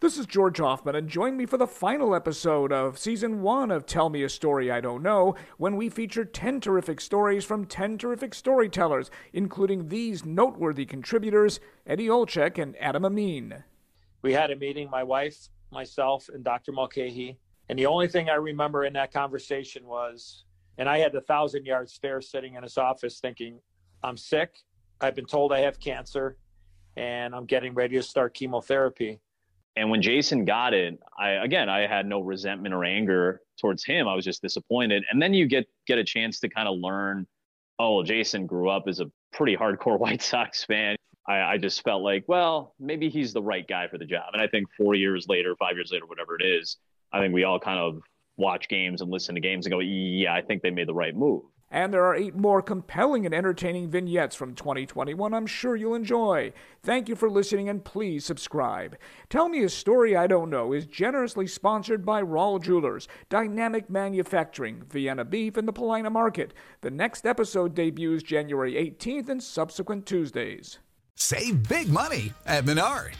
This is George Hoffman, and join me for the final episode of Season 1 of Tell Me a Story I Don't Know, when we feature 10 terrific stories from 10 terrific storytellers, including these noteworthy contributors Eddie Olczyk and Adam Amin. We had a meeting, my wife, myself, and Dr. Mulcahy, and the only thing I remember in that conversation was, and I had the thousand yard stare sitting in his office thinking, I'm sick, I've been told I have cancer, and I'm getting ready to start chemotherapy and when Jason got it, I again I had no resentment or anger towards him. I was just disappointed. And then you get get a chance to kind of learn, oh, Jason grew up as a pretty hardcore White Sox fan. I, I just felt like, well, maybe he's the right guy for the job. And I think four years later, five years later, whatever it is, I think we all kind of watch games and listen to games and go, yeah, I think they made the right move. And there are eight more compelling and entertaining vignettes from 2021 I'm sure you'll enjoy. Thank you for listening and please subscribe. Tell Me a Story I Don't Know is generously sponsored by Rawl Jewelers, Dynamic Manufacturing, Vienna Beef, and the Paulina Market. The next episode debuts January 18th and subsequent Tuesdays. Save big money at Menards.